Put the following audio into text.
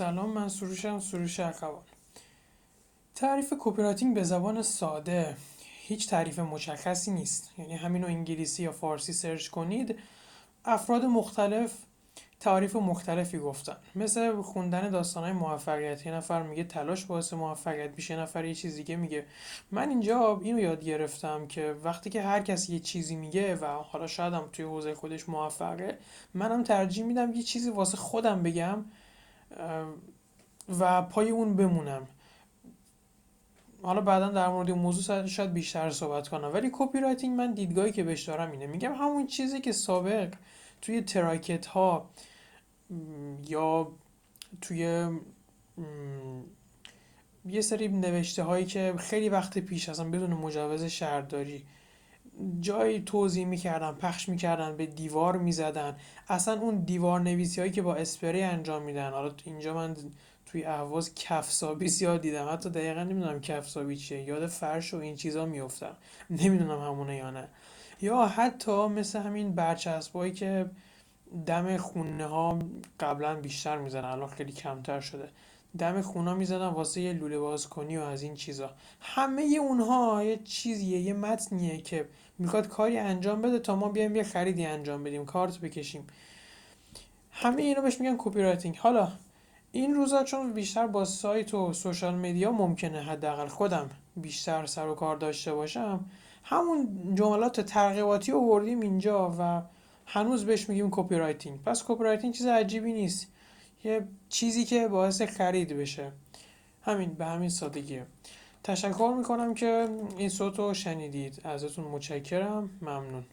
سلام من سروشم سروش اخوان تعریف کپی به زبان ساده هیچ تعریف مشخصی نیست. یعنی همینو انگلیسی یا فارسی سرچ کنید افراد مختلف تعریف مختلفی گفتن. مثل خوندن داستانهای موفقیت یه نفر میگه تلاش باعث موفقیت میشه نفر یه چیز دیگه میگه. من اینجا اینو یاد گرفتم که وقتی که هر کس یه چیزی میگه و حالا شاید هم توی حوزه خودش موفقه منم ترجیح میدم یه چیزی واسه خودم بگم و پای اون بمونم. حالا بعدا در مورد این موضوع شاید بیشتر صحبت کنم. ولی copywriting من دیدگاهی که بهش دارم اینه. میگم همون چیزی که سابق توی تراکت ها یا توی یه سری نوشته هایی که خیلی وقت پیش اصلا بدون مجوز شهرداری جایی توضیح می‌کردن پخش می‌کردن به دیوار می‌زدن. اصلا اون دیوار نویسی هایی که با اسپری انجام میدن. حالا اینجا من توی اهواز کفسابی زیاد دیدم. حتی دقیقا نمی‌دونم کفسابی چیه. یاد فرش و این چیزا میفتم نمی‌دونم همونه یا نه. یا حتی مثل همین برچسبایی که دم خونه ها قبلا بیشتر می‌زنن. الان خیلی کمتر شده. دم خونه می‌زنن واسه یه لوله باز کنی و از این چیزا. همه اونها یه چیزیه یه متنیه که می‌خواد کاری انجام بده تا ما بیایم یه خریدی انجام بدیم کارت بکشیم. همه اینا بهش میگن copywriting حالا این روزا چون بیشتر با سایت و social media ممکنه حداقل خودم بیشتر سر و کار داشته باشم همون جملات ترغیباتی آوردیم اینجا و هنوز بهش میگیم copywriting پس copywriting چیز عجیبی نیست. یه چیزی که باعث خرید بشه. همین به همین سادگیه تشکر می‌کنم که این صوت رو شنیدید. ازتون متشکرم. ممنون.